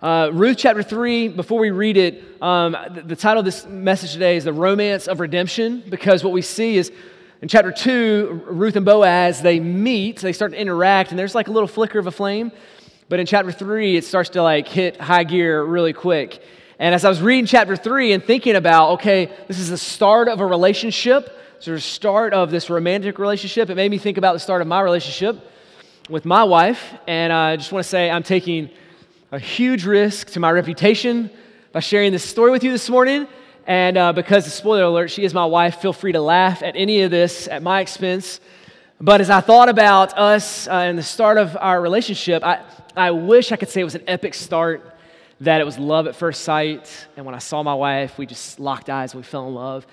Uh, Ruth chapter 3, before we read it, um, the, the title of this message today is The Romance of Redemption, because what we see is in chapter 2, Ruth and Boaz, they meet, they start to interact, and there's like a little flicker of a flame. But in chapter 3, it starts to like hit high gear really quick. And as I was reading chapter 3 and thinking about, okay, this is the start of a relationship, sort of start of this romantic relationship, it made me think about the start of my relationship with my wife. And I just want to say I'm taking a huge risk to my reputation by sharing this story with you this morning. And uh, because, the spoiler alert, she is my wife, feel free to laugh at any of this at my expense. But as I thought about us uh, and the start of our relationship, I, I wish I could say it was an epic start, that it was love at first sight. And when I saw my wife, we just locked eyes and we fell in love.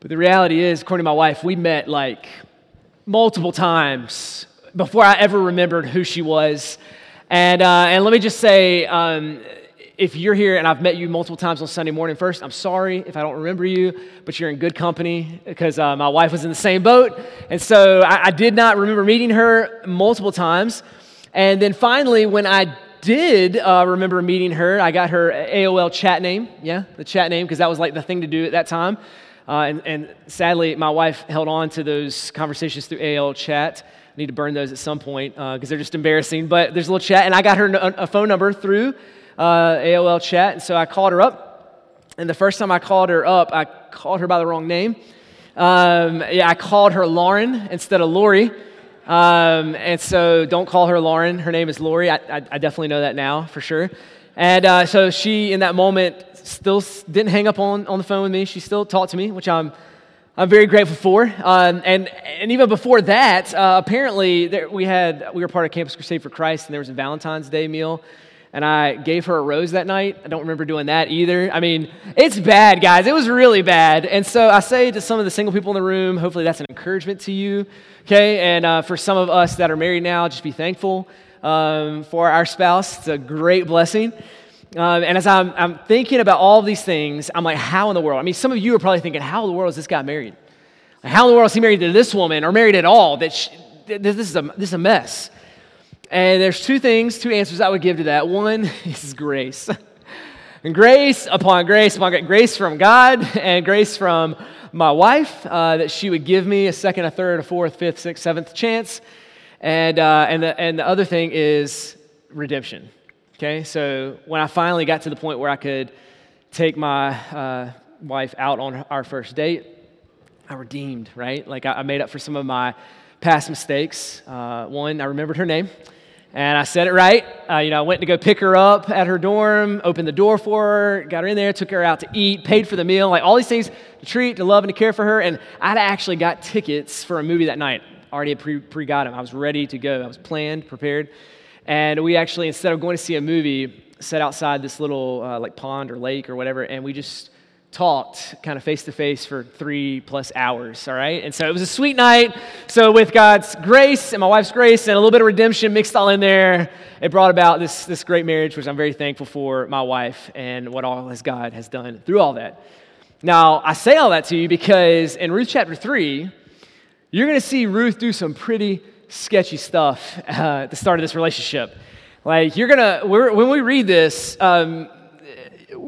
But the reality is, according to my wife, we met like multiple times before I ever remembered who she was. And, uh, and let me just say, um, if you're here and I've met you multiple times on Sunday morning, first, I'm sorry if I don't remember you, but you're in good company because uh, my wife was in the same boat. And so I, I did not remember meeting her multiple times. And then finally, when I did uh, remember meeting her, I got her AOL chat name. Yeah, the chat name, because that was like the thing to do at that time. Uh, and, and, sadly, my wife held on to those conversations through AOL chat. Need to burn those at some point because uh, they're just embarrassing. But there's a little chat, and I got her a phone number through uh, AOL chat. And so I called her up. And the first time I called her up, I called her by the wrong name. Um, yeah, I called her Lauren instead of Lori. Um, and so don't call her Lauren. Her name is Lori. I, I, I definitely know that now for sure. And uh, so she, in that moment, still didn't hang up on, on the phone with me. She still talked to me, which I'm, I'm very grateful for. Um, and, and even before that, uh, apparently there, we had we were part of Campus Crusade for Christ, and there was a Valentine's Day meal. And I gave her a rose that night. I don't remember doing that either. I mean, it's bad, guys. It was really bad. And so I say to some of the single people in the room, hopefully that's an encouragement to you. Okay. And uh, for some of us that are married now, just be thankful um, for our spouse. It's a great blessing. Um, and as I'm, I'm, thinking about all these things, I'm like, how in the world? I mean, some of you are probably thinking, how in the world is this guy married? How in the world is he married to this woman or married at all? That she, this, is a, this is a mess. And there's two things, two answers I would give to that. One is grace. and grace upon grace upon grace from God and grace from my wife uh, that she would give me a second, a third, a fourth, fifth, sixth, seventh chance. And, uh, and, the, and the other thing is redemption. Okay, so when I finally got to the point where I could take my uh, wife out on our first date, I redeemed, right? Like I, I made up for some of my past mistakes. Uh, one, I remembered her name. And I said it right. Uh, you know, I went to go pick her up at her dorm, opened the door for her, got her in there, took her out to eat, paid for the meal, like all these things to treat, to love, and to care for her. And I'd actually got tickets for a movie that night. Already pre, got them. I was ready to go. I was planned, prepared. And we actually, instead of going to see a movie, sat outside this little uh, like pond or lake or whatever, and we just talked kind of face to face for three plus hours, all right? And so it was a sweet night. So, with God's grace and my wife's grace and a little bit of redemption mixed all in there, it brought about this, this great marriage, which I'm very thankful for my wife and what all has God has done through all that. Now, I say all that to you because in Ruth chapter 3, you're going to see Ruth do some pretty sketchy stuff uh, at the start of this relationship. Like, you're gonna, when we read this, um,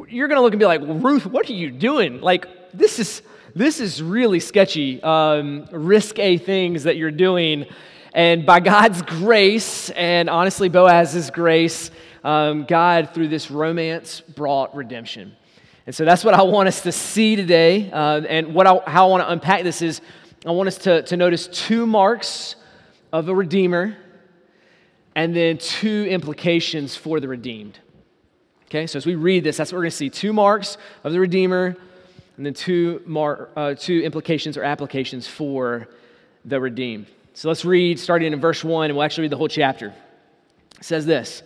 you're gonna look and be like, Ruth, what are you doing? Like, this is, this is really sketchy, um, risque things that you're doing. And by God's grace, and honestly, Boaz's grace, um, God, through this romance, brought redemption. And so that's what I want us to see today. Uh, and what I, how I want to unpack this is I want us to, to notice two marks of a redeemer, and then two implications for the redeemed. Okay, so as we read this, that's what we're going to see two marks of the redeemer, and then two, mar- uh, two implications or applications for the redeemed. So let's read starting in verse 1, and we'll actually read the whole chapter. It says this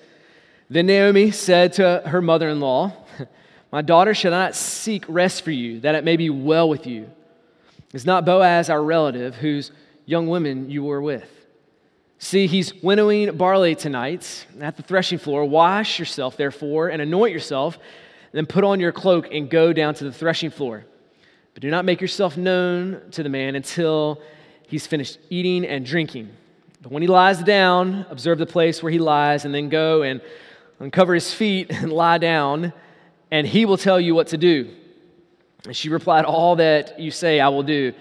Then Naomi said to her mother in law, My daughter shall not seek rest for you, that it may be well with you. Is not Boaz our relative, whose young women you were with? See, he's winnowing barley tonight at the threshing floor. Wash yourself, therefore, and anoint yourself, and then put on your cloak and go down to the threshing floor. But do not make yourself known to the man until he's finished eating and drinking. But when he lies down, observe the place where he lies, and then go and uncover his feet and lie down, and he will tell you what to do. And she replied, All that you say, I will do.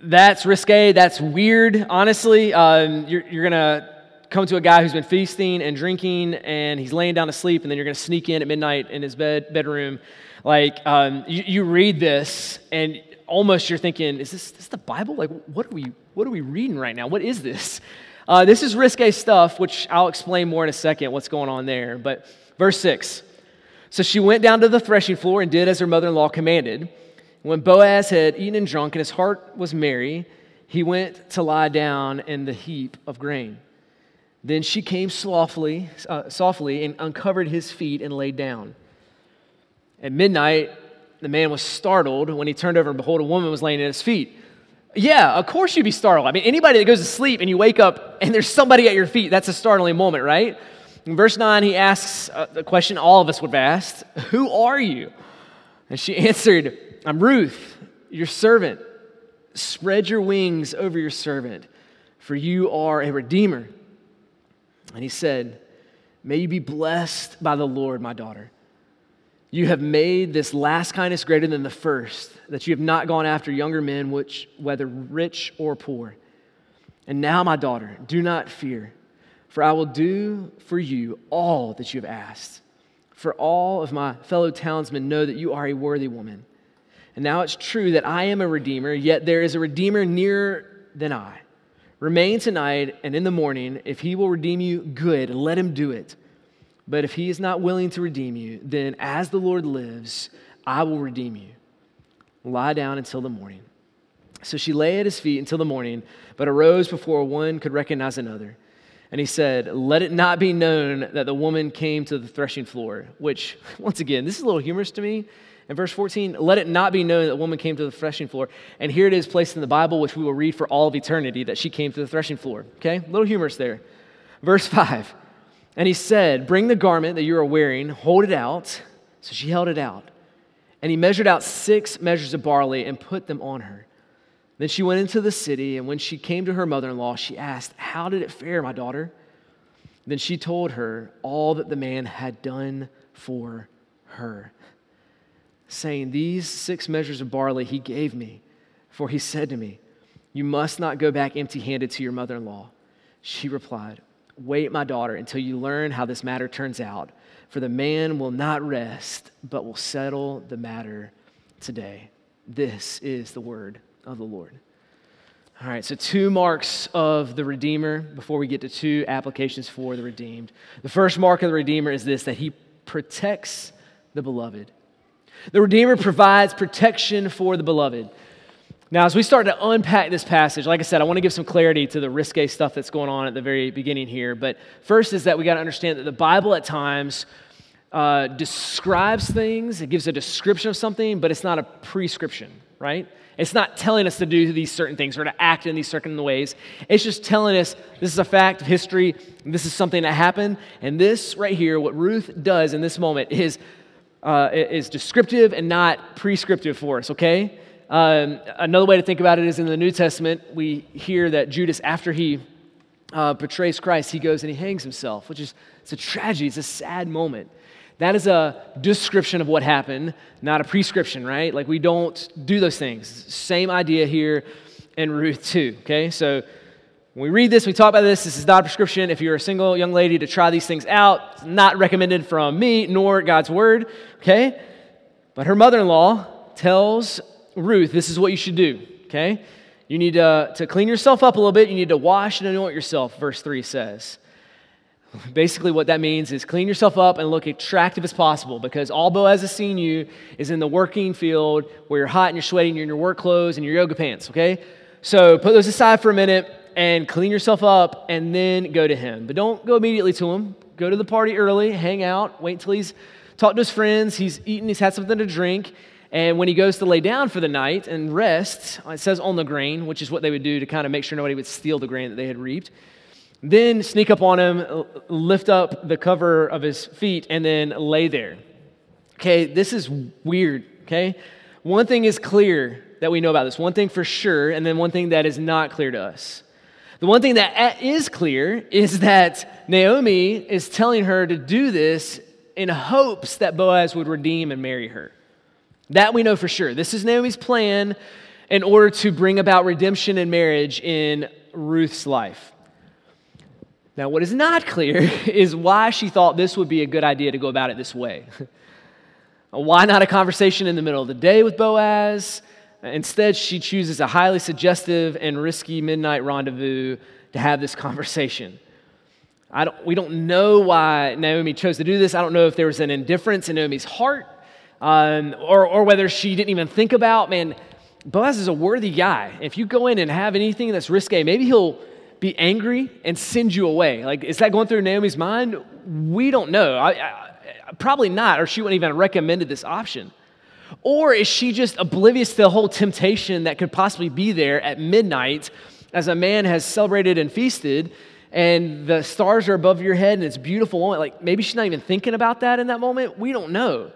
That's risque. That's weird, honestly. Um, you're, you're going to come to a guy who's been feasting and drinking, and he's laying down to sleep, and then you're going to sneak in at midnight in his bed, bedroom. Like, um, you, you, read this, and almost you're thinking, is this, this the Bible? Like, what are, we, what are we reading right now? What is this? Uh, this is risque stuff, which I'll explain more in a second what's going on there. But verse 6 So she went down to the threshing floor and did as her mother in law commanded. When Boaz had eaten and drunk and his heart was merry, he went to lie down in the heap of grain. Then she came softly, uh, softly and uncovered his feet and laid down. At midnight, the man was startled when he turned over and behold, a woman was laying at his feet. Yeah, of course you'd be startled. I mean, anybody that goes to sleep and you wake up and there's somebody at your feet, that's a startling moment, right? In verse 9, he asks uh, the question all of us would have asked Who are you? And she answered, I'm Ruth, your servant. Spread your wings over your servant, for you are a redeemer. And he said, May you be blessed by the Lord, my daughter. You have made this last kindness greater than the first, that you have not gone after younger men, which, whether rich or poor. And now, my daughter, do not fear, for I will do for you all that you have asked. For all of my fellow townsmen know that you are a worthy woman. And now it's true that I am a redeemer, yet there is a redeemer nearer than I. Remain tonight, and in the morning, if he will redeem you, good, let him do it. But if he is not willing to redeem you, then as the Lord lives, I will redeem you. Lie down until the morning. So she lay at his feet until the morning, but arose before one could recognize another. And he said, Let it not be known that the woman came to the threshing floor, which, once again, this is a little humorous to me in verse 14, let it not be known that the woman came to the threshing floor. And here it is placed in the Bible, which we will read for all of eternity, that she came to the threshing floor. Okay? A little humorous there. Verse 5. And he said, Bring the garment that you are wearing, hold it out. So she held it out. And he measured out six measures of barley and put them on her. Then she went into the city, and when she came to her mother in law, she asked, How did it fare, my daughter? Then she told her all that the man had done for her saying, These six measures of barley he gave me, for he said to me, You must not go back empty handed to your mother in law. She replied, Wait, my daughter, until you learn how this matter turns out, for the man will not rest, but will settle the matter today. This is the word of the Lord. All right, so two marks of the Redeemer before we get to two applications for the redeemed. The first mark of the Redeemer is this that he protects the beloved. The Redeemer provides protection for the beloved. Now, as we start to unpack this passage, like I said, I want to give some clarity to the risque stuff that's going on at the very beginning here. But first is that we got to understand that the Bible at times uh, describes things, it gives a description of something, but it's not a prescription, right? It's not telling us to do these certain things or to act in these certain ways. It's just telling us this is a fact of history, this is something that happened, and this right here, what Ruth does in this moment, is uh, is descriptive and not prescriptive for us, okay? Um, another way to think about it is in the New Testament, we hear that Judas, after he uh, betrays Christ, he goes and he hangs himself, which is it's a tragedy, it's a sad moment. That is a description of what happened, not a prescription, right? Like we don't do those things. Same idea here in Ruth 2, okay? So when we read this, we talk about this. This is not a prescription. If you're a single young lady to try these things out, it's not recommended from me nor God's word, okay? But her mother in law tells Ruth this is what you should do, okay? You need to, to clean yourself up a little bit. You need to wash and anoint yourself, verse 3 says. Basically, what that means is clean yourself up and look attractive as possible because all Boaz has seen you is in the working field where you're hot and you're sweating, you're in your work clothes and your yoga pants, okay? So put those aside for a minute and clean yourself up and then go to him. But don't go immediately to him. Go to the party early, hang out, wait till he's talked to his friends, he's eaten, he's had something to drink. And when he goes to lay down for the night and rest, it says on the grain, which is what they would do to kind of make sure nobody would steal the grain that they had reaped. Then sneak up on him, lift up the cover of his feet, and then lay there. Okay, this is weird, okay? One thing is clear that we know about this, one thing for sure, and then one thing that is not clear to us. The one thing that eh, is clear is that Naomi is telling her to do this in hopes that Boaz would redeem and marry her. That we know for sure. This is Naomi's plan in order to bring about redemption and marriage in Ruth's life. Now, what is not clear is why she thought this would be a good idea to go about it this way. why not a conversation in the middle of the day with Boaz? Instead, she chooses a highly suggestive and risky midnight rendezvous to have this conversation. I don't, we don't know why Naomi chose to do this. I don't know if there was an indifference in Naomi's heart um, or, or whether she didn't even think about, man, Boaz is a worthy guy. If you go in and have anything that's risque, maybe he'll be angry and send you away. Like, is that going through Naomi's mind? We don't know. I, I, probably not, or she wouldn't even recommended this option. Or is she just oblivious to the whole temptation that could possibly be there at midnight as a man has celebrated and feasted and the stars are above your head and it's beautiful moment? Like maybe she's not even thinking about that in that moment. We don't know.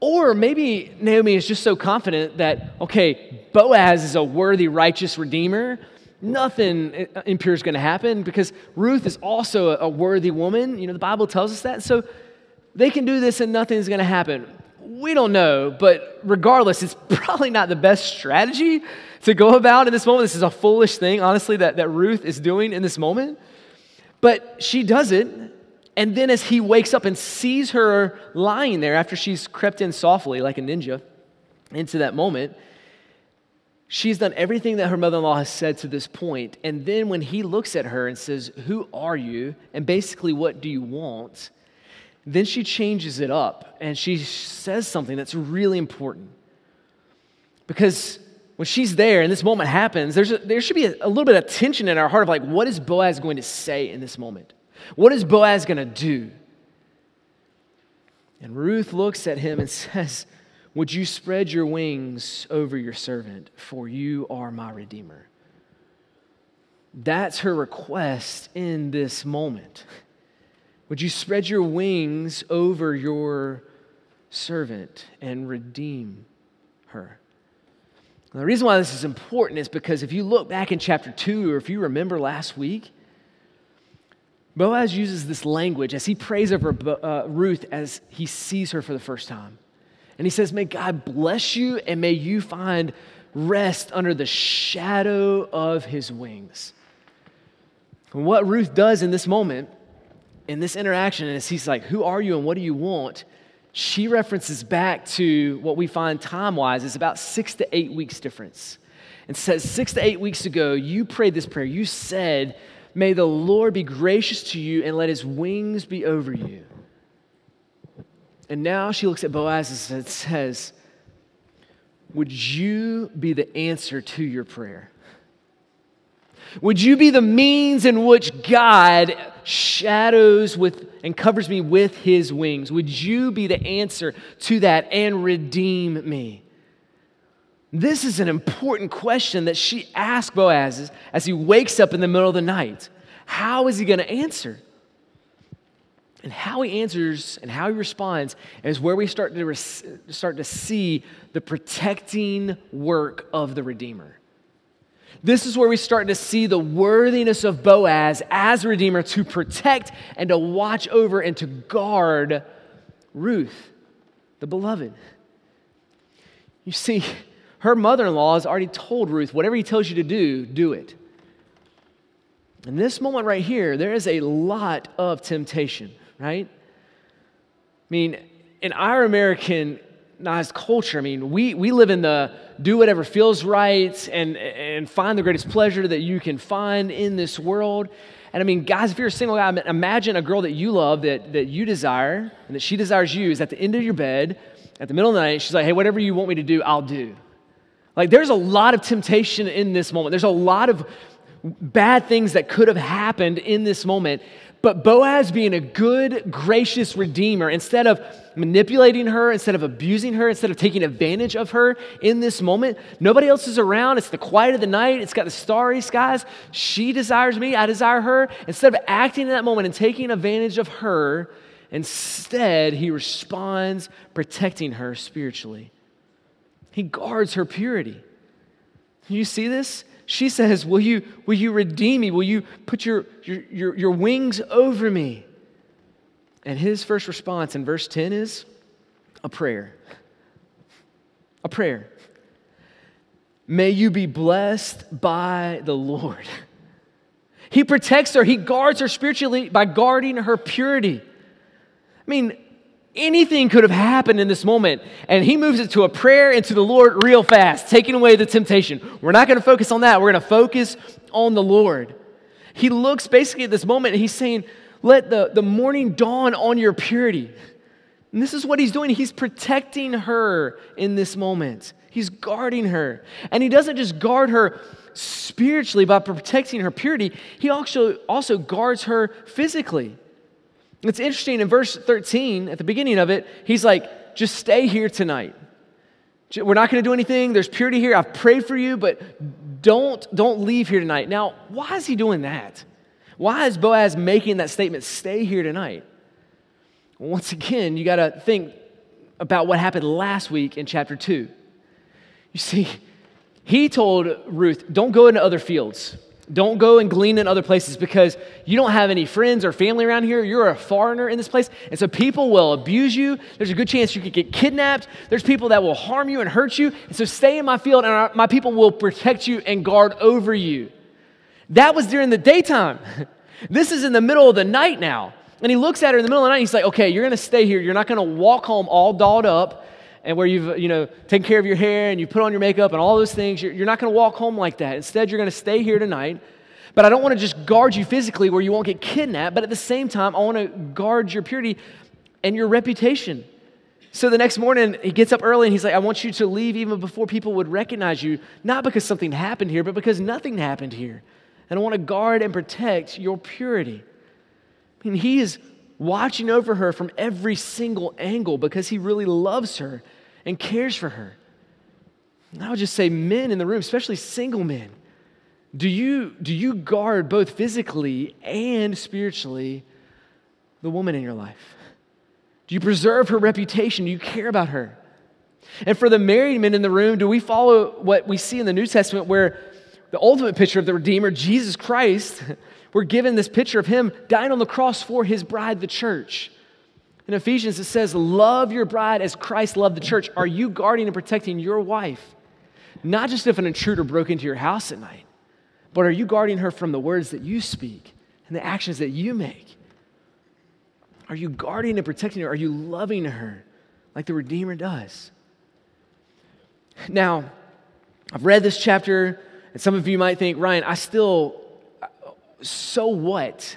Or maybe Naomi is just so confident that, okay, Boaz is a worthy, righteous redeemer. Nothing impure is going to happen because Ruth is also a worthy woman. You know, the Bible tells us that. So they can do this and nothing's going to happen. We don't know, but regardless, it's probably not the best strategy to go about in this moment. This is a foolish thing, honestly, that, that Ruth is doing in this moment. But she does it, and then as he wakes up and sees her lying there after she's crept in softly like a ninja into that moment, she's done everything that her mother in law has said to this point. And then when he looks at her and says, Who are you? And basically, what do you want? Then she changes it up and she says something that's really important. Because when she's there and this moment happens, there's a, there should be a, a little bit of tension in our heart of like, what is Boaz going to say in this moment? What is Boaz going to do? And Ruth looks at him and says, Would you spread your wings over your servant, for you are my Redeemer? That's her request in this moment. Would you spread your wings over your servant and redeem her? Now, the reason why this is important is because if you look back in chapter 2, or if you remember last week, Boaz uses this language as he prays over uh, Ruth as he sees her for the first time. And he says, May God bless you and may you find rest under the shadow of his wings. And what Ruth does in this moment in this interaction, as he's like, Who are you and what do you want? She references back to what we find time wise is about six to eight weeks difference. And says, Six to eight weeks ago, you prayed this prayer. You said, May the Lord be gracious to you and let his wings be over you. And now she looks at Boaz and says, Would you be the answer to your prayer? Would you be the means in which God shadows with and covers me with his wings? Would you be the answer to that and redeem me? This is an important question that she asks Boaz as he wakes up in the middle of the night. How is he going to answer? And how he answers and how he responds is where we start to, res- start to see the protecting work of the Redeemer. This is where we start to see the worthiness of Boaz as redeemer to protect and to watch over and to guard Ruth, the beloved. You see, her mother in law has already told Ruth, whatever he tells you to do, do it. In this moment right here, there is a lot of temptation, right? I mean, in our Americanized culture, I mean, we, we live in the do whatever feels right and, and find the greatest pleasure that you can find in this world. And I mean, guys, if you're a single guy, imagine a girl that you love, that, that you desire, and that she desires you, is at the end of your bed, at the middle of the night, she's like, hey, whatever you want me to do, I'll do. Like, there's a lot of temptation in this moment. There's a lot of bad things that could have happened in this moment. But Boaz, being a good, gracious redeemer, instead of manipulating her, instead of abusing her, instead of taking advantage of her in this moment, nobody else is around. It's the quiet of the night, it's got the starry skies. She desires me, I desire her. Instead of acting in that moment and taking advantage of her, instead, he responds protecting her spiritually. He guards her purity. You see this? She says, Will you, will you redeem me? Will you put your, your, your, your wings over me? And his first response in verse 10 is a prayer. A prayer. May you be blessed by the Lord. He protects her, he guards her spiritually by guarding her purity. I mean, anything could have happened in this moment. And he moves it to a prayer and to the Lord real fast, taking away the temptation. We're not going to focus on that. We're going to focus on the Lord. He looks basically at this moment and he's saying, Let the, the morning dawn on your purity. And this is what he's doing. He's protecting her in this moment, he's guarding her. And he doesn't just guard her spiritually by protecting her purity, he also, also guards her physically. It's interesting in verse 13, at the beginning of it, he's like, just stay here tonight. We're not going to do anything. There's purity here. I've prayed for you, but don't, don't leave here tonight. Now, why is he doing that? Why is Boaz making that statement, stay here tonight? Once again, you got to think about what happened last week in chapter 2. You see, he told Ruth, don't go into other fields. Don't go and glean in other places because you don't have any friends or family around here. You're a foreigner in this place. And so people will abuse you. There's a good chance you could get kidnapped. There's people that will harm you and hurt you. And so stay in my field and my people will protect you and guard over you. That was during the daytime. this is in the middle of the night now. And he looks at her in the middle of the night. he's like, okay, you're going to stay here. You're not going to walk home all dolled up and where you've you know taken care of your hair and you put on your makeup and all those things you're, you're not going to walk home like that. Instead you're going to stay here tonight. But i don't want to just guard you physically where you won't get kidnapped but at the same time i want to guard your purity and your reputation. So the next morning he gets up early and he's like i want you to leave even before people would recognize you not because something happened here but because nothing happened here. And i want to guard and protect your purity. I mean he is watching over her from every single angle because he really loves her and cares for her. And I would just say, men in the room, especially single men, do you, do you guard both physically and spiritually the woman in your life? Do you preserve her reputation? Do you care about her? And for the married men in the room, do we follow what we see in the New Testament where the ultimate picture of the Redeemer, Jesus Christ, we're given this picture of him dying on the cross for his bride, the church? In Ephesians, it says, Love your bride as Christ loved the church. Are you guarding and protecting your wife? Not just if an intruder broke into your house at night, but are you guarding her from the words that you speak and the actions that you make? Are you guarding and protecting her? Are you loving her like the Redeemer does? Now, I've read this chapter, and some of you might think, Ryan, I still, so what?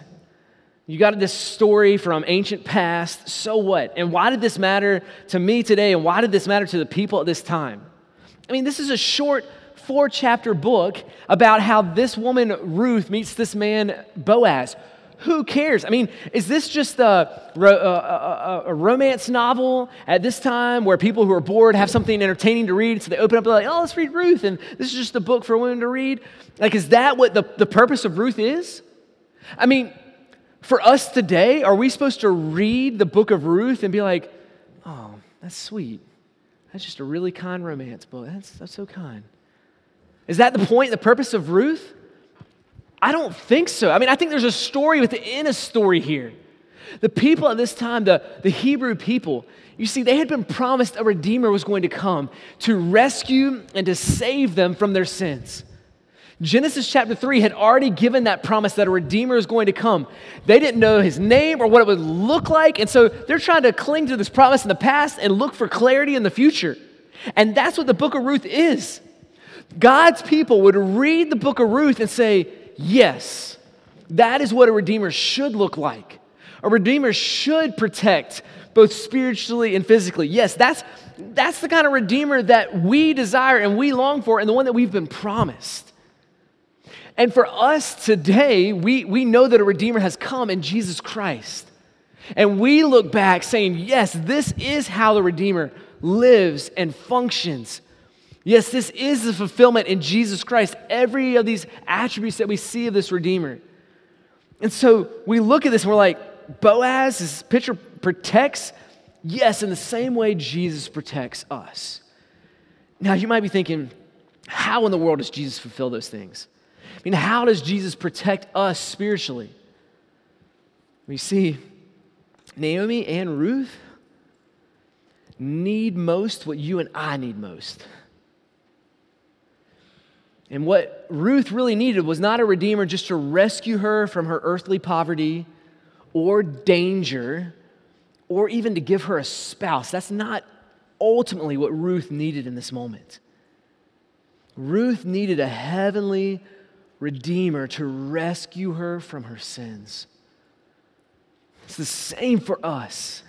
You got this story from ancient past. So what? And why did this matter to me today? And why did this matter to the people at this time? I mean, this is a short four chapter book about how this woman, Ruth, meets this man, Boaz. Who cares? I mean, is this just a, a, a, a, romance novel at this time where people who are bored have something entertaining to read? So they open up, and they're like, oh, let's read Ruth. And this is just a book for women to read? Like, is that what the, the purpose of Ruth is? I mean, for us today, are we supposed to read the book of Ruth and be like, oh, that's sweet? That's just a really kind romance book. That's, that's so kind. Is that the point, the purpose of Ruth? I don't think so. I mean, I think there's a story within a story here. The people at this time, the, the Hebrew people, you see, they had been promised a Redeemer was going to come to rescue and to save them from their sins. Genesis chapter 3 had already given that promise that a Redeemer is going to come. They didn't know his name or what it would look like, and so they're trying to cling to this promise in the past and look for clarity in the future. And that's what the book of Ruth is. God's people would read the book of Ruth and say, Yes, that is what a Redeemer should look like. A Redeemer should protect both spiritually and physically. Yes, that's, that's the kind of Redeemer that we desire and we long for, and the one that we've been promised. And for us today, we, we know that a Redeemer has come in Jesus Christ. And we look back saying, yes, this is how the Redeemer lives and functions. Yes, this is the fulfillment in Jesus Christ, every of these attributes that we see of this Redeemer. And so we look at this and we're like, Boaz, this picture protects, yes, in the same way Jesus protects us. Now you might be thinking, How in the world does Jesus fulfill those things? I mean, how does Jesus protect us spiritually? We see Naomi and Ruth need most what you and I need most. And what Ruth really needed was not a redeemer just to rescue her from her earthly poverty or danger or even to give her a spouse. That's not ultimately what Ruth needed in this moment. Ruth needed a heavenly redeemer to rescue her from her sins. It's the same for us.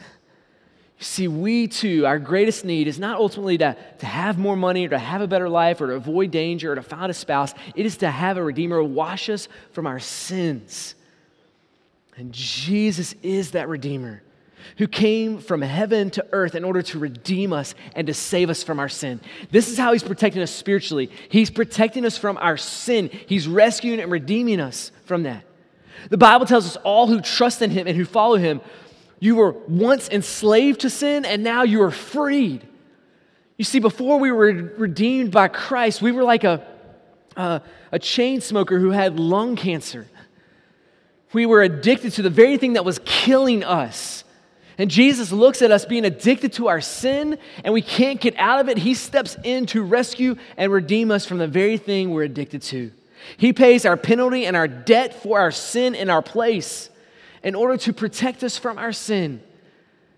You see, we too, our greatest need is not ultimately to, to have more money or to have a better life or to avoid danger or to find a spouse. It is to have a Redeemer wash us from our sins. And Jesus is that Redeemer who came from heaven to earth in order to redeem us and to save us from our sin. This is how He's protecting us spiritually. He's protecting us from our sin, He's rescuing and redeeming us from that. The Bible tells us all who trust in Him and who follow Him you were once enslaved to sin, and now you are freed. You see, before we were redeemed by Christ, we were like a, a, a chain smoker who had lung cancer. We were addicted to the very thing that was killing us. And Jesus looks at us being addicted to our sin, and we can't get out of it. He steps in to rescue and redeem us from the very thing we're addicted to. He pays our penalty and our debt for our sin in our place in order to protect us from our sin,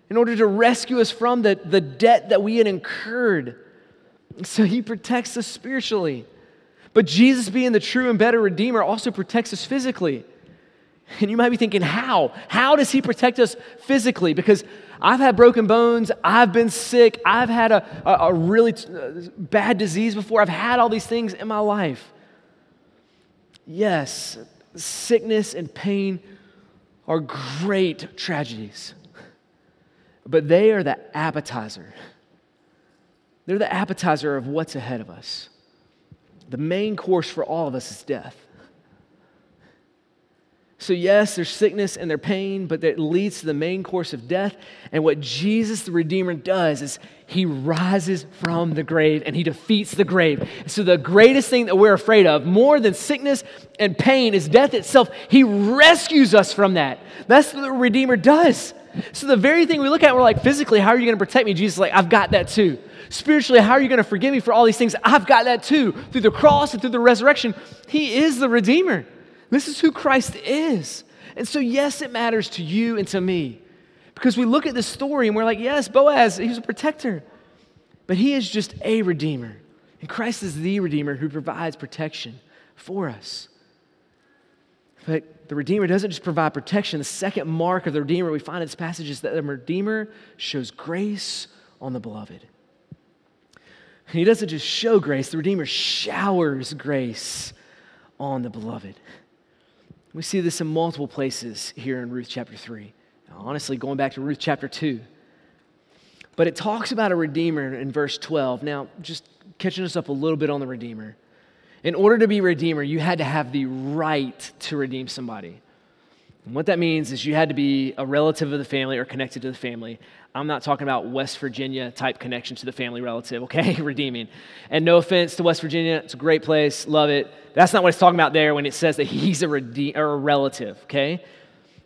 in order to rescue us from the, the debt that we had incurred. So he protects us spiritually. But Jesus, being the true and better Redeemer, also protects us physically. And you might be thinking, how? How does he protect us physically? Because I've had broken bones, I've been sick, I've had a, a, a really t- uh, bad disease before, I've had all these things in my life. Yes, sickness and pain are great tragedies, but they are the appetizer. They're the appetizer of what's ahead of us. The main course for all of us is death. So, yes, there's sickness and there's pain, but that leads to the main course of death. And what Jesus the Redeemer does is he rises from the grave and he defeats the grave. So, the greatest thing that we're afraid of, more than sickness and pain, is death itself. He rescues us from that. That's what the Redeemer does. So, the very thing we look at, we're like, physically, how are you going to protect me? Jesus is like, I've got that too. Spiritually, how are you going to forgive me for all these things? I've got that too. Through the cross and through the resurrection, He is the Redeemer. This is who Christ is. And so, yes, it matters to you and to me. Because we look at this story and we're like, yes, Boaz, he's a protector. But he is just a redeemer. And Christ is the redeemer who provides protection for us. But the redeemer doesn't just provide protection. The second mark of the redeemer we find in this passage is that the redeemer shows grace on the beloved. He doesn't just show grace, the redeemer showers grace on the beloved. We see this in multiple places here in Ruth chapter 3. Now, honestly, going back to Ruth chapter 2. But it talks about a redeemer in verse 12. Now, just catching us up a little bit on the redeemer. In order to be redeemer, you had to have the right to redeem somebody. And what that means is you had to be a relative of the family or connected to the family. I'm not talking about West Virginia type connection to the family relative, okay? Redeeming. And no offense to West Virginia, it's a great place, love it. That's not what it's talking about there when it says that he's a, redeem, or a relative, okay?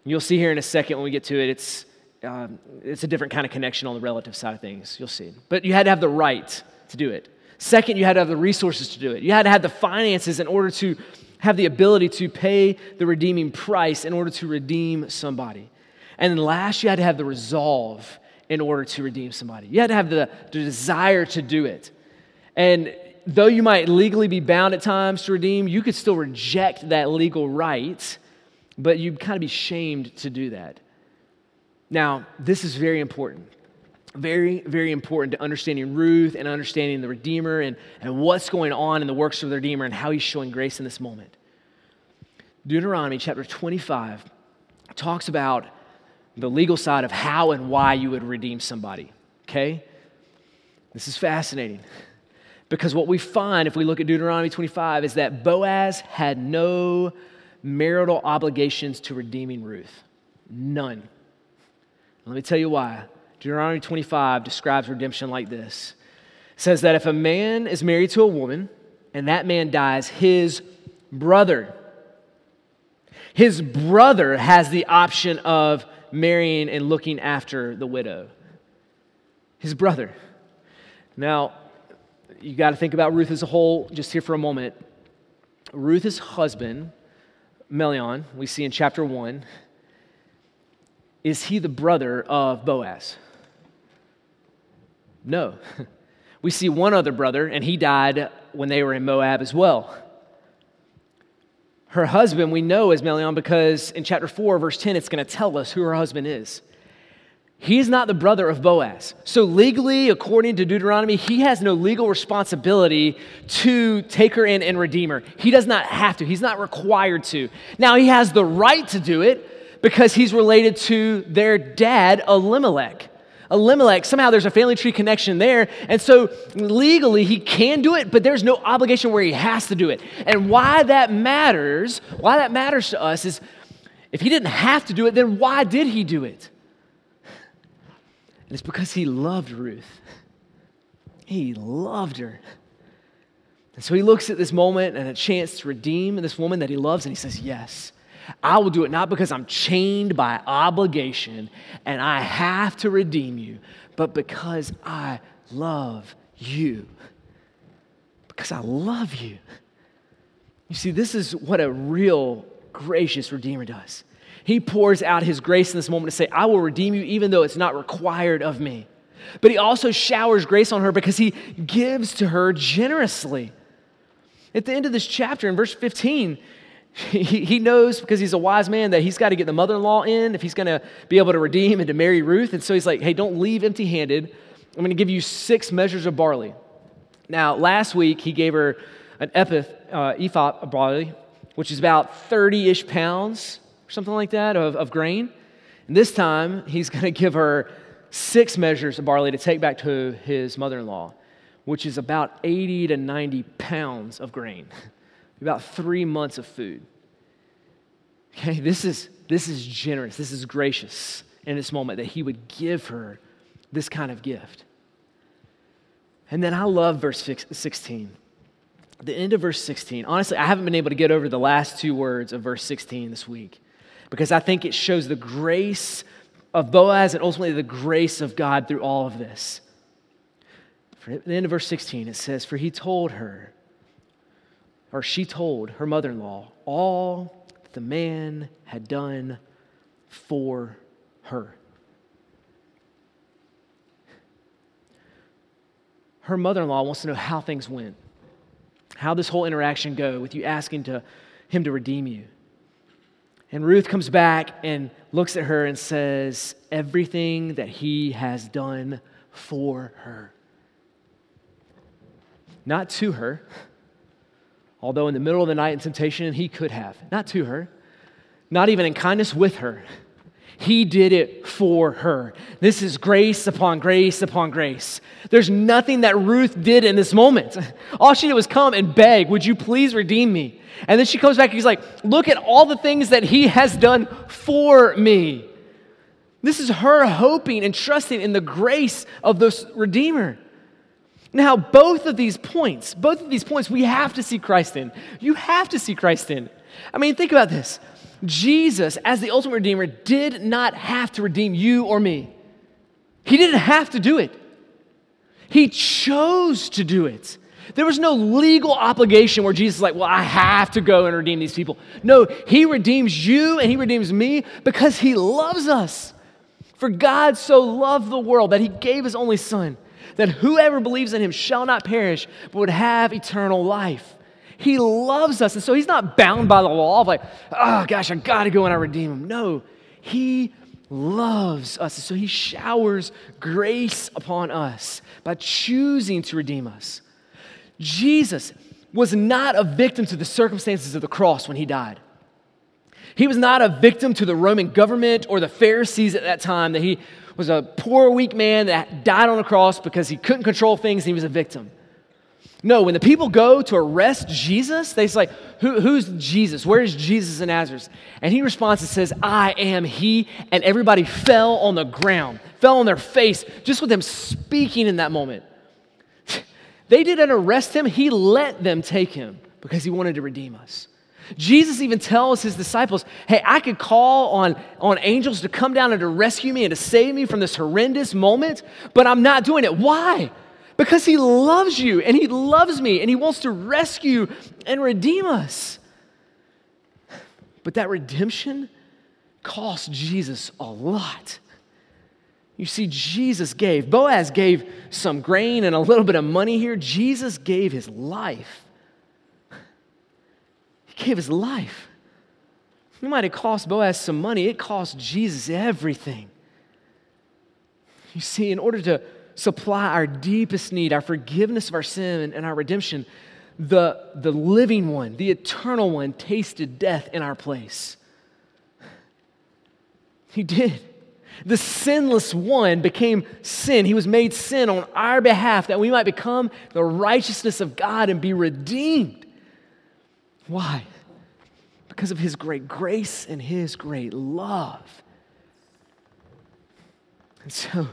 You'll see here in a second when we get to it, it's, um, it's a different kind of connection on the relative side of things. You'll see. But you had to have the right to do it. Second, you had to have the resources to do it. You had to have the finances in order to have the ability to pay the redeeming price in order to redeem somebody. And then last, you had to have the resolve in order to redeem somebody. You had to have the, the desire to do it. And though you might legally be bound at times to redeem, you could still reject that legal right, but you'd kind of be shamed to do that. Now, this is very important. Very, very important to understanding Ruth and understanding the Redeemer and, and what's going on in the works of the Redeemer and how he's showing grace in this moment. Deuteronomy chapter 25 talks about the legal side of how and why you would redeem somebody, okay? This is fascinating because what we find if we look at Deuteronomy 25 is that Boaz had no marital obligations to redeeming Ruth. None. Let me tell you why. Deuteronomy 25 describes redemption like this. It says that if a man is married to a woman and that man dies, his brother. His brother has the option of marrying and looking after the widow. His brother. Now, you got to think about Ruth as a whole just here for a moment. Ruth's husband, Mahlon, we see in chapter 1, is he the brother of Boaz? No. We see one other brother, and he died when they were in Moab as well. Her husband, we know, is Mahlon because in chapter 4, verse 10, it's going to tell us who her husband is. He's not the brother of Boaz. So, legally, according to Deuteronomy, he has no legal responsibility to take her in and redeem her. He does not have to, he's not required to. Now, he has the right to do it because he's related to their dad, Elimelech. Elimelech, somehow there's a family tree connection there. And so legally he can do it, but there's no obligation where he has to do it. And why that matters, why that matters to us is if he didn't have to do it, then why did he do it? And it's because he loved Ruth. He loved her. And so he looks at this moment and a chance to redeem this woman that he loves, and he says, Yes. I will do it not because I'm chained by obligation and I have to redeem you, but because I love you. Because I love you. You see, this is what a real gracious Redeemer does. He pours out his grace in this moment to say, I will redeem you even though it's not required of me. But he also showers grace on her because he gives to her generously. At the end of this chapter, in verse 15, he, knows because he's a wise man that he's got to get the mother in law in if he's going to be able to redeem and to marry Ruth. And so he's like, hey, don't leave empty handed. I'm going to give you six measures of barley. Now, last week he gave her an epith, uh, ephah of barley, which is about 30 ish pounds or something like that of, of grain. And this time he's going to give her six measures of barley to take back to his mother in law, which is about 80 to 90 pounds of grain. about three months of food. Okay, this is, this is generous, this is gracious in this moment that he would give her this kind of gift. And then I love verse 16. The end of verse 16. Honestly, I haven't been able to get over the last two words of verse 16 this week because I think it shows the grace of Boaz and ultimately the grace of God through all of this. For the end of verse 16, it says, For he told her, or she told her mother in law all that the man had done for her. Her mother in law wants to know how things went, how this whole interaction go with you asking to, him to redeem you. And Ruth comes back and looks at her and says, Everything that he has done for her. Not to her, Although in the middle of the night in temptation, he could have. Not to her, not even in kindness with her. He did it for her. This is grace upon grace upon grace. There's nothing that Ruth did in this moment. All she did was come and beg, Would you please redeem me? And then she comes back and he's like, Look at all the things that he has done for me. This is her hoping and trusting in the grace of this Redeemer. Now, both of these points, both of these points, we have to see Christ in. You have to see Christ in. I mean, think about this. Jesus, as the ultimate Redeemer, did not have to redeem you or me. He didn't have to do it. He chose to do it. There was no legal obligation where Jesus is like, well, I have to go and redeem these people. No, He redeems you and He redeems me because He loves us. For God so loved the world that He gave His only Son that whoever believes in him shall not perish, but would have eternal life. He loves us. And so he's not bound by the law of like, oh gosh, I got to go and I redeem him. No, he loves us. So he showers grace upon us by choosing to redeem us. Jesus was not a victim to the circumstances of the cross when he died. He was not a victim to the Roman government or the Pharisees at that time that he was a poor, weak man that died on a cross because he couldn't control things and he was a victim. No, when the people go to arrest Jesus, they say, Who, Who's Jesus? Where is Jesus in Nazareth? And he responds and says, I am he. And everybody fell on the ground, fell on their face, just with him speaking in that moment. They didn't arrest him, he let them take him because he wanted to redeem us. Jesus even tells his disciples, Hey, I could call on, on angels to come down and to rescue me and to save me from this horrendous moment, but I'm not doing it. Why? Because he loves you and he loves me and he wants to rescue and redeem us. But that redemption cost Jesus a lot. You see, Jesus gave, Boaz gave some grain and a little bit of money here. Jesus gave his life gave his life. It might have cost Boaz some money, it cost Jesus everything. You see, in order to supply our deepest need, our forgiveness of our sin and our redemption, the, the living one, the eternal one, tasted death in our place. He did. The sinless one became sin. He was made sin on our behalf that we might become the righteousness of God and be redeemed. Why? Because of his great grace and his great love. And so,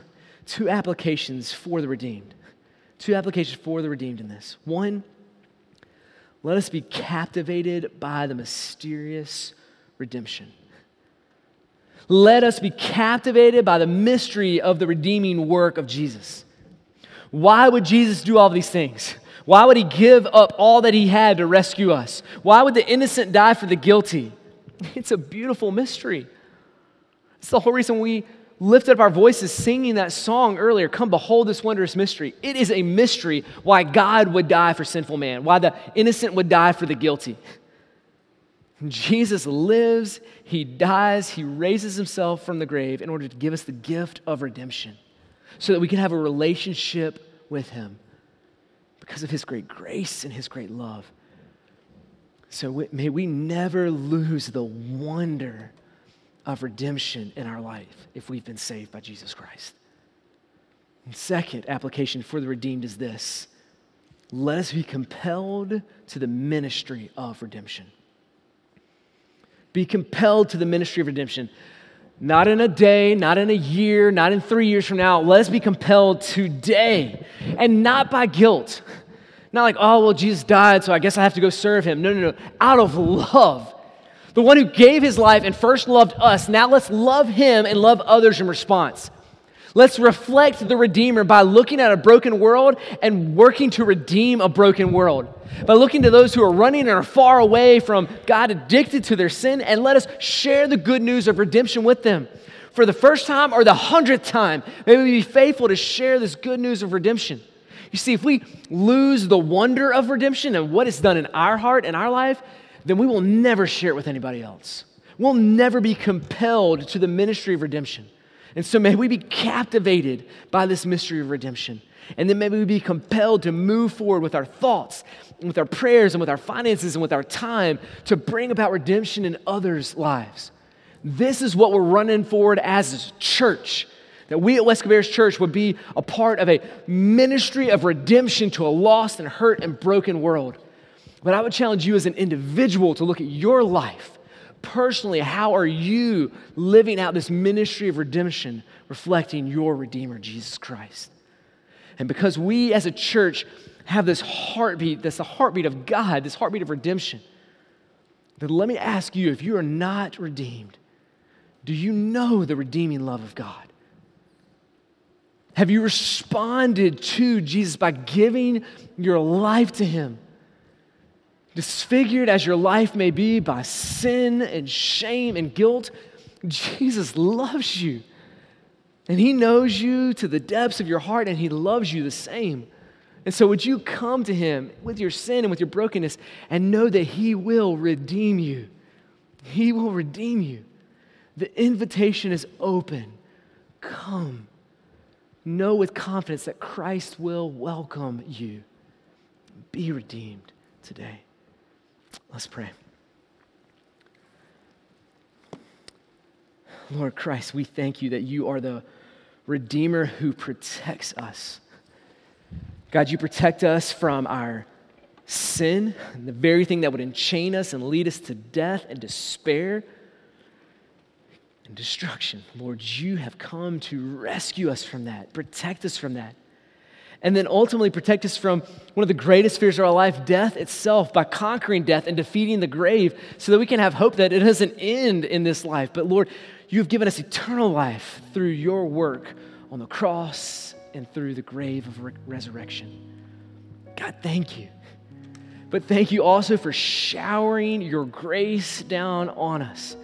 two applications for the redeemed. Two applications for the redeemed in this. One, let us be captivated by the mysterious redemption. Let us be captivated by the mystery of the redeeming work of Jesus. Why would Jesus do all these things? Why would he give up all that he had to rescue us? Why would the innocent die for the guilty? It's a beautiful mystery. It's the whole reason we lifted up our voices singing that song earlier Come behold this wondrous mystery. It is a mystery why God would die for sinful man, why the innocent would die for the guilty. Jesus lives, he dies, he raises himself from the grave in order to give us the gift of redemption so that we can have a relationship with him because of his great grace and his great love. So may we never lose the wonder of redemption in our life if we've been saved by Jesus Christ. And second application for the redeemed is this let us be compelled to the ministry of redemption. Be compelled to the ministry of redemption. Not in a day, not in a year, not in three years from now. Let us be compelled today and not by guilt. Not like, oh, well, Jesus died, so I guess I have to go serve him. No, no, no. Out of love. The one who gave his life and first loved us. Now let's love him and love others in response. Let's reflect the Redeemer by looking at a broken world and working to redeem a broken world. By looking to those who are running and are far away from God, addicted to their sin, and let us share the good news of redemption with them. For the first time or the hundredth time, may we be faithful to share this good news of redemption. You see, if we lose the wonder of redemption and what it's done in our heart and our life, then we will never share it with anybody else. We'll never be compelled to the ministry of redemption. And so may we be captivated by this mystery of redemption. And then maybe we be compelled to move forward with our thoughts, and with our prayers, and with our finances, and with our time to bring about redemption in others' lives. This is what we're running forward as a church. That we at West Cabarrus Church would be a part of a ministry of redemption to a lost and hurt and broken world. But I would challenge you as an individual to look at your life personally, how are you living out this ministry of redemption, reflecting your Redeemer, Jesus Christ? And because we as a church have this heartbeat, that's the heartbeat of God, this heartbeat of redemption, then let me ask you if you are not redeemed, do you know the redeeming love of God? Have you responded to Jesus by giving your life to Him? Disfigured as your life may be by sin and shame and guilt, Jesus loves you. And He knows you to the depths of your heart, and He loves you the same. And so, would you come to Him with your sin and with your brokenness and know that He will redeem you? He will redeem you. The invitation is open. Come. Know with confidence that Christ will welcome you. Be redeemed today. Let's pray. Lord Christ, we thank you that you are the Redeemer who protects us. God, you protect us from our sin, the very thing that would enchain us and lead us to death and despair and destruction. Lord, you have come to rescue us from that, protect us from that. And then ultimately protect us from one of the greatest fears of our life, death itself, by conquering death and defeating the grave so that we can have hope that it doesn't end in this life. But Lord, you have given us eternal life through your work on the cross and through the grave of re- resurrection. God, thank you. But thank you also for showering your grace down on us.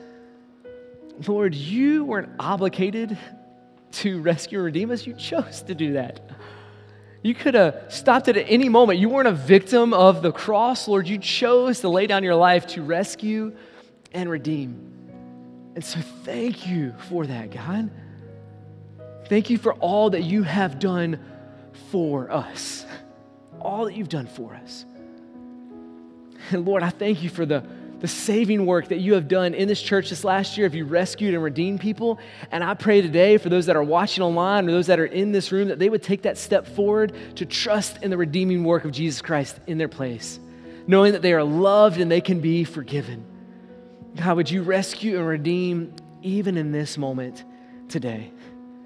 Lord, you weren't obligated to rescue and redeem us, you chose to do that. You could have stopped it at any moment. You weren't a victim of the cross, Lord. You chose to lay down your life to rescue and redeem. And so, thank you for that, God. Thank you for all that you have done for us, all that you've done for us. And Lord, I thank you for the the saving work that you have done in this church this last year. Have you rescued and redeemed people? And I pray today for those that are watching online or those that are in this room that they would take that step forward to trust in the redeeming work of Jesus Christ in their place, knowing that they are loved and they can be forgiven. God, would you rescue and redeem even in this moment today?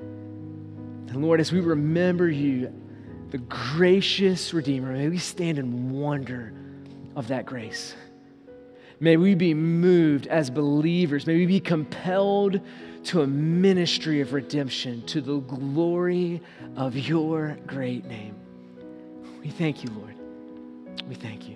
And Lord, as we remember you, the gracious Redeemer, may we stand in wonder of that grace. May we be moved as believers. May we be compelled to a ministry of redemption to the glory of your great name. We thank you, Lord. We thank you.